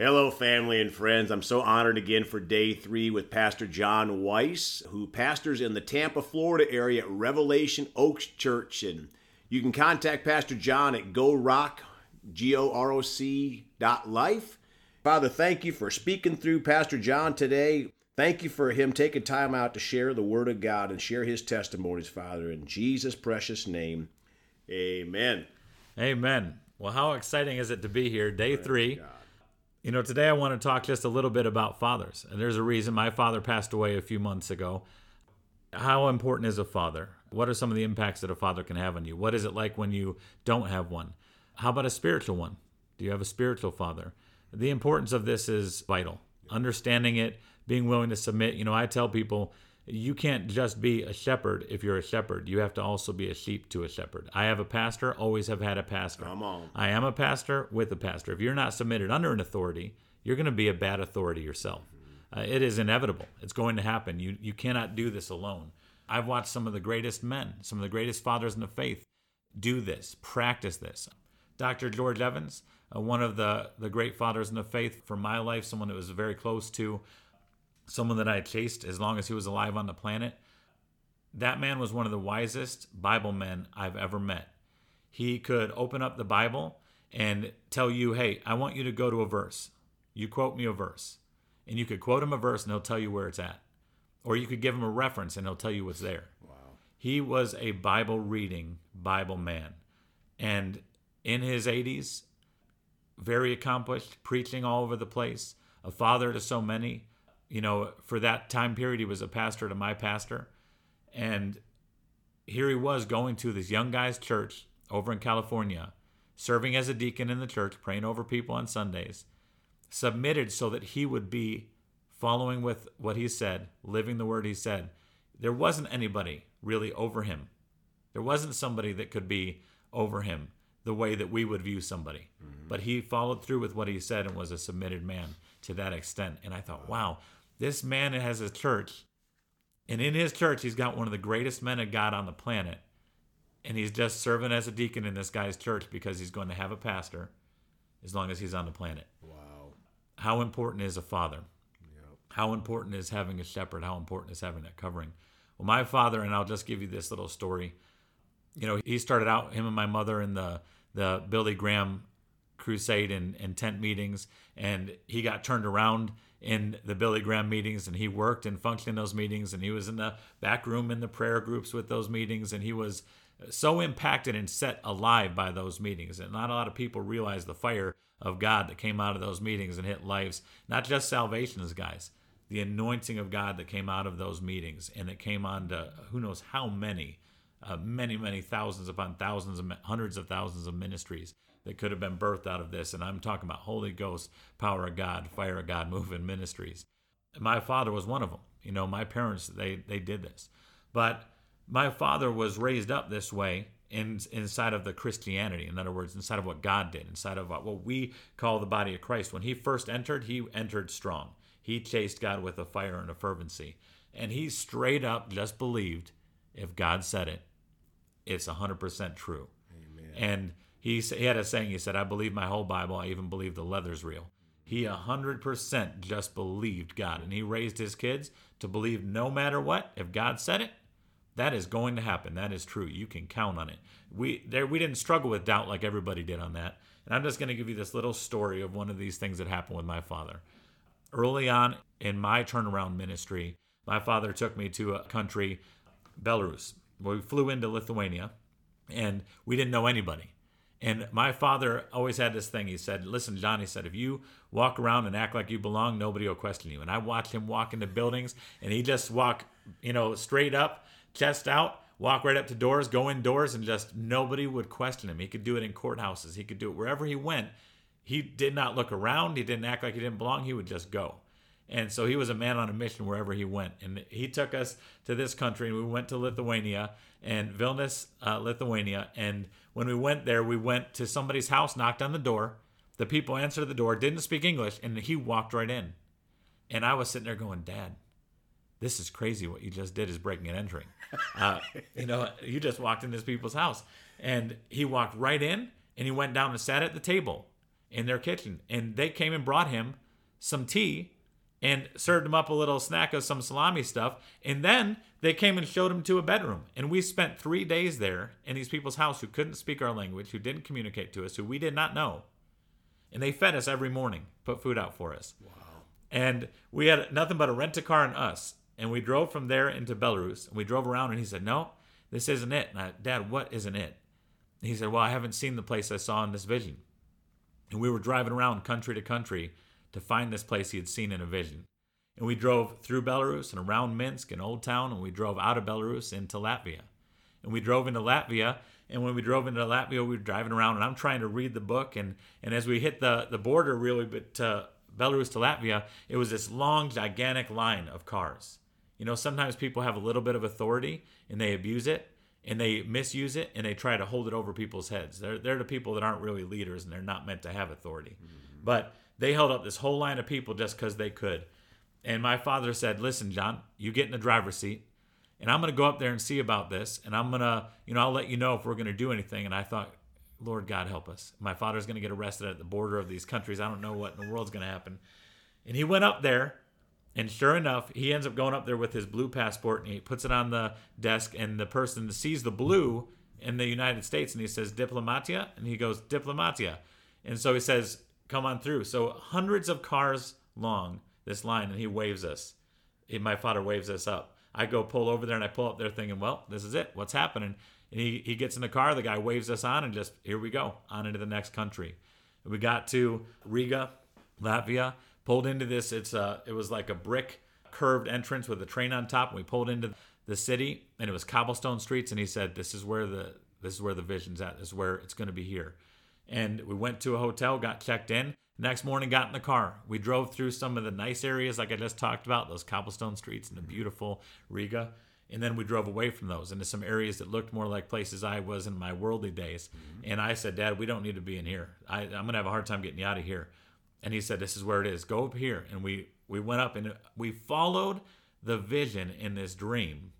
Hello, family and friends. I'm so honored again for day three with Pastor John Weiss, who pastors in the Tampa, Florida area at Revelation Oaks Church. And you can contact Pastor John at GoROC, G O R O C dot life. Father, thank you for speaking through Pastor John today. Thank you for him taking time out to share the Word of God and share his testimonies, Father. In Jesus' precious name, amen. Amen. Well, how exciting is it to be here? Day three. You know, today I want to talk just a little bit about fathers. And there's a reason my father passed away a few months ago. How important is a father? What are some of the impacts that a father can have on you? What is it like when you don't have one? How about a spiritual one? Do you have a spiritual father? The importance of this is vital. Understanding it, being willing to submit. You know, I tell people, you can't just be a shepherd if you're a shepherd. You have to also be a sheep to a shepherd. I have a pastor, always have had a pastor. Come on. I am a pastor with a pastor. If you're not submitted under an authority, you're going to be a bad authority yourself. Uh, it is inevitable. It's going to happen. You you cannot do this alone. I've watched some of the greatest men, some of the greatest fathers in the faith do this, practice this. Dr. George Evans, uh, one of the, the great fathers in the faith for my life, someone that was very close to, someone that I chased as long as he was alive on the planet. That man was one of the wisest Bible men I've ever met. He could open up the Bible and tell you, hey, I want you to go to a verse. You quote me a verse. And you could quote him a verse and he'll tell you where it's at. Or you could give him a reference and he'll tell you what's there. Wow. He was a Bible reading Bible man. And in his 80s, very accomplished, preaching all over the place, a father to so many. You know, for that time period, he was a pastor to my pastor. And here he was going to this young guy's church over in California, serving as a deacon in the church, praying over people on Sundays, submitted so that he would be following with what he said, living the word he said. There wasn't anybody really over him. There wasn't somebody that could be over him the way that we would view somebody. Mm-hmm. But he followed through with what he said and was a submitted man to that extent. And I thought, wow, this man has a church. And in his church, he's got one of the greatest men of God on the planet. And he's just serving as a deacon in this guy's church because he's going to have a pastor as long as he's on the planet. Wow. How important is a father? How important is having a shepherd? How important is having that covering? Well, my father, and I'll just give you this little story. You know, he started out, him and my mother, in the, the Billy Graham crusade and, and tent meetings, and he got turned around in the Billy Graham meetings, and he worked and functioned in those meetings, and he was in the back room in the prayer groups with those meetings, and he was so impacted and set alive by those meetings. And not a lot of people realize the fire of God that came out of those meetings and hit lives, not just salvations, guys, the anointing of God that came out of those meetings, and it came on to who knows how many, uh, many, many thousands upon thousands, of, hundreds of thousands of ministries that could have been birthed out of this. And I'm talking about Holy Ghost, power of God, fire of God, moving ministries. My father was one of them. You know, my parents they they did this, but my father was raised up this way in, inside of the Christianity. In other words, inside of what God did, inside of what, we call the body of Christ. When he first entered, he entered strong. He chased God with a fire and a fervency. And he straight up just believed if God said it, it's 100% true. Amen. And he, he had a saying, he said, I believe my whole Bible. I even believe the leather's real. He 100% just believed God. And he raised his kids to believe no matter what, if God said it, that is going to happen. That is true. You can count on it. We there we didn't struggle with doubt like everybody did on that. And I'm just going to give you this little story of one of these things that happened with my father. Early on in my turnaround ministry, my father took me to a country, Belarus. We flew into Lithuania, and we didn't know anybody. And my father always had this thing. He said, Listen, John, he said, if you walk around and act like you belong, nobody will question you. And I watched him walk into buildings, and he just walk, you know, straight up, chest out, walk right up to doors, go indoors, and just nobody would question him. He could do it in courthouses, he could do it wherever he went. He did not look around, he didn't act like he didn't belong, he would just go. And so he was a man on a mission wherever he went. And he took us to this country, and we went to Lithuania and Vilnius, uh, Lithuania. And when we went there, we went to somebody's house, knocked on the door. The people answered the door, didn't speak English, and he walked right in. And I was sitting there going, Dad, this is crazy. What you just did is breaking and entering. Uh, you know, you just walked in this people's house. And he walked right in and he went down and sat at the table. in their kitchen. And they came and brought him some tea and served him up a little snack of some salami stuff. And then they came and showed him to a bedroom. And we spent three days there in these people's house who couldn't speak our language, who didn't communicate to us, who we did not know. And they fed us every morning, put food out for us. Wow. And we had nothing but a rent a car and us. And we drove from there into Belarus. And we drove around and he said, No, this isn't it. And I, Dad, what isn't it? And he said, Well, I haven't seen the place I saw in this vision. And we were driving around country to country to find this place he had seen in a vision. And we drove through Belarus and around Minsk and Old Town, and we drove out of Belarus into Latvia. And we drove into Latvia, and when we drove into Latvia, we were driving around, and I'm trying to read the book. And, and as we hit the, the border, really, but to Belarus to Latvia, it was this long, gigantic line of cars. You know, sometimes people have a little bit of authority and they abuse it and they misuse it and they try to hold it over people's heads. They're, they're the people that aren't really leaders and they're not meant to have authority. Mm-hmm. But they held up this whole line of people just because they could. And my father said, Listen, John, you get in the driver's seat and I'm going to go up there and see about this. And I'm going to, you know, I'll let you know if we're going to do anything. And I thought, Lord God, help us. My father's going to get arrested at the border of these countries. I don't know what in the world's going to happen. And he went up there and sure enough, he ends up going up there with his blue passport and he puts it on the desk. And the person sees the blue in the United States and he says, Diplomatia? And he goes, Diplomatia. And so he says, Come on through. So hundreds of cars long, this line, and he waves us. my father waves us up. I go pull over there and I pull up there thinking, Well, this is it. What's happening? And he, he gets in the car, the guy waves us on, and just here we go, on into the next country. We got to Riga, Latvia pulled into this. It's a, it was like a brick curved entrance with a train on top. And we pulled into the city, and it was cobblestone streets. And he said, "This is where the this is where the vision's at. This is where it's going to be here." And we went to a hotel, got checked in. Next morning, got in the car. We drove through some of the nice areas, like I just talked about, those cobblestone streets and the beautiful Riga. And then we drove away from those into some areas that looked more like places I was in my worldly days. Mm-hmm. And I said, Dad, we don't need to be in here. I, I'm going to have a hard time getting you out of here and he said, "This is where it is. Go up here." And we we went up and we followed the vision in this dream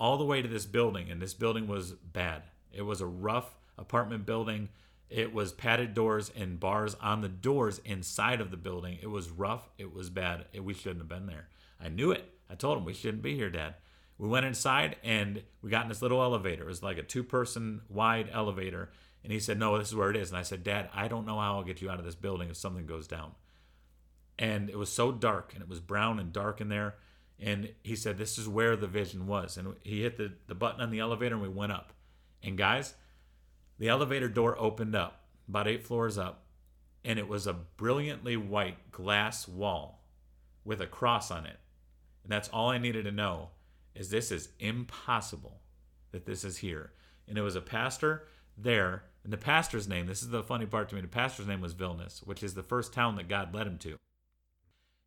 all the way to this building, and this building was bad. It was a rough apartment building. It was padded doors and bars on the doors inside of the building. It was rough. It was bad. we shouldn't have been there. I knew it. I told him we shouldn't be here, Dad. We went inside and we got in this little elevator. It was like a two person wide elevator and he said, No, this is where it is. And I said, Dad, I don't know how I'll get you out of this building if something goes down. And it was so dark and it was brown and dark in there. And he said, This is where the vision was. And he hit the, the button on the elevator and we went up. And guys, the elevator door opened up about eight floors up. And it was a brilliantly white glass wall with a cross on it. And that's all I needed to know is this is impossible that this is here. And it was a pastor there and the pastor's name, this is the funny part to me, the pastor's name was Vilnius, which is the first town that God led him to.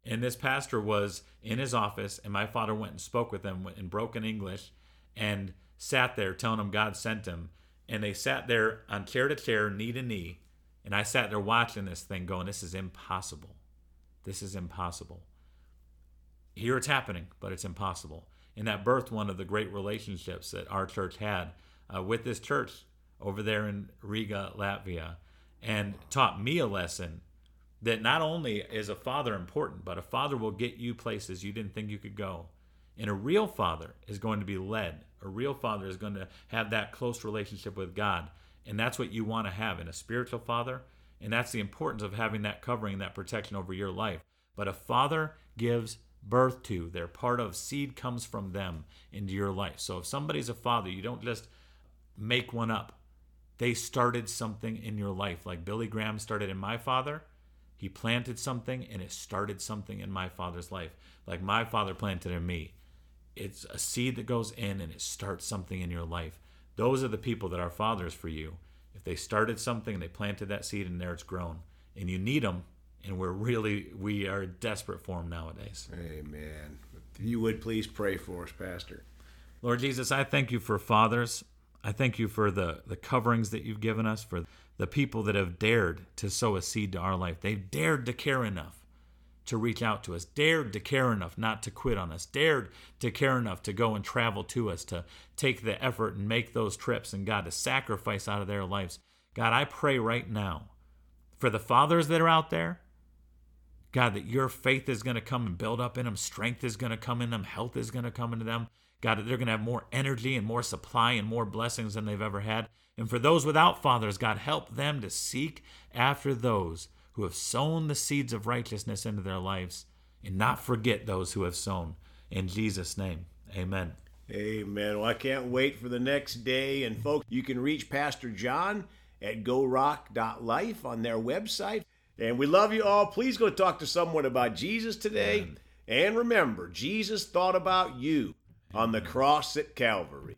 And this pastor was in his office, and my father went and spoke with him in broken English and sat there telling him God sent him. And they sat there on chair to chair, knee to knee. And I sat there watching this thing going, This is impossible. This is impossible. Here it's happening, but it's impossible. And that birthed one of the great relationships that our church had uh, with this church over there in Riga, Latvia, and taught me a lesson that not only is a father important, but a father will get you places you didn't think you could go. And a real father is going to be led. A real father is going to have that close relationship with God. And that's what you want to have in a spiritual father. And that's the importance of having that covering, that protection over your life. But a father gives birth to, they're part of, seed comes from them into your life. So if somebody's a father, you don't just make one up they started something in your life. Like Billy Graham started in my father. He planted something and it started something in my father's life. Like my father planted in me. It's a seed that goes in and it starts something in your life. Those are the people that are fathers for you. If they started something they planted that seed and there it's grown. And you need them and we're really we are desperate for them nowadays. Amen. If you would please pray for us, Pastor. Lord Jesus, I thank you for fathers. I thank you for the, the coverings that you've given us, for the people that have dared to sow a seed to our life. They've dared to care enough to reach out to us, dared to care enough not to quit on us, dared to care enough to go and travel to us, to take the effort and make those trips, and God, to sacrifice out of their lives. God, I pray right now For the fathers that are out there, God, that your faith is going to come and build up in them, strength is going to come in them, health is going to come into them. God, that they're going to have more energy and more supply and more blessings than they've ever had. And for those without fathers, God, help them to seek after those who have sown the seeds of righteousness into their lives and not forget those who have sown. In Jesus' name, amen. Amen. Well, I can't wait for the next day. And folks, you can reach Pastor John at goroc.life on their website. And we love you all. Please go talk to someone about Jesus today. And remember, Jesus thought about you on the cross at Calvary.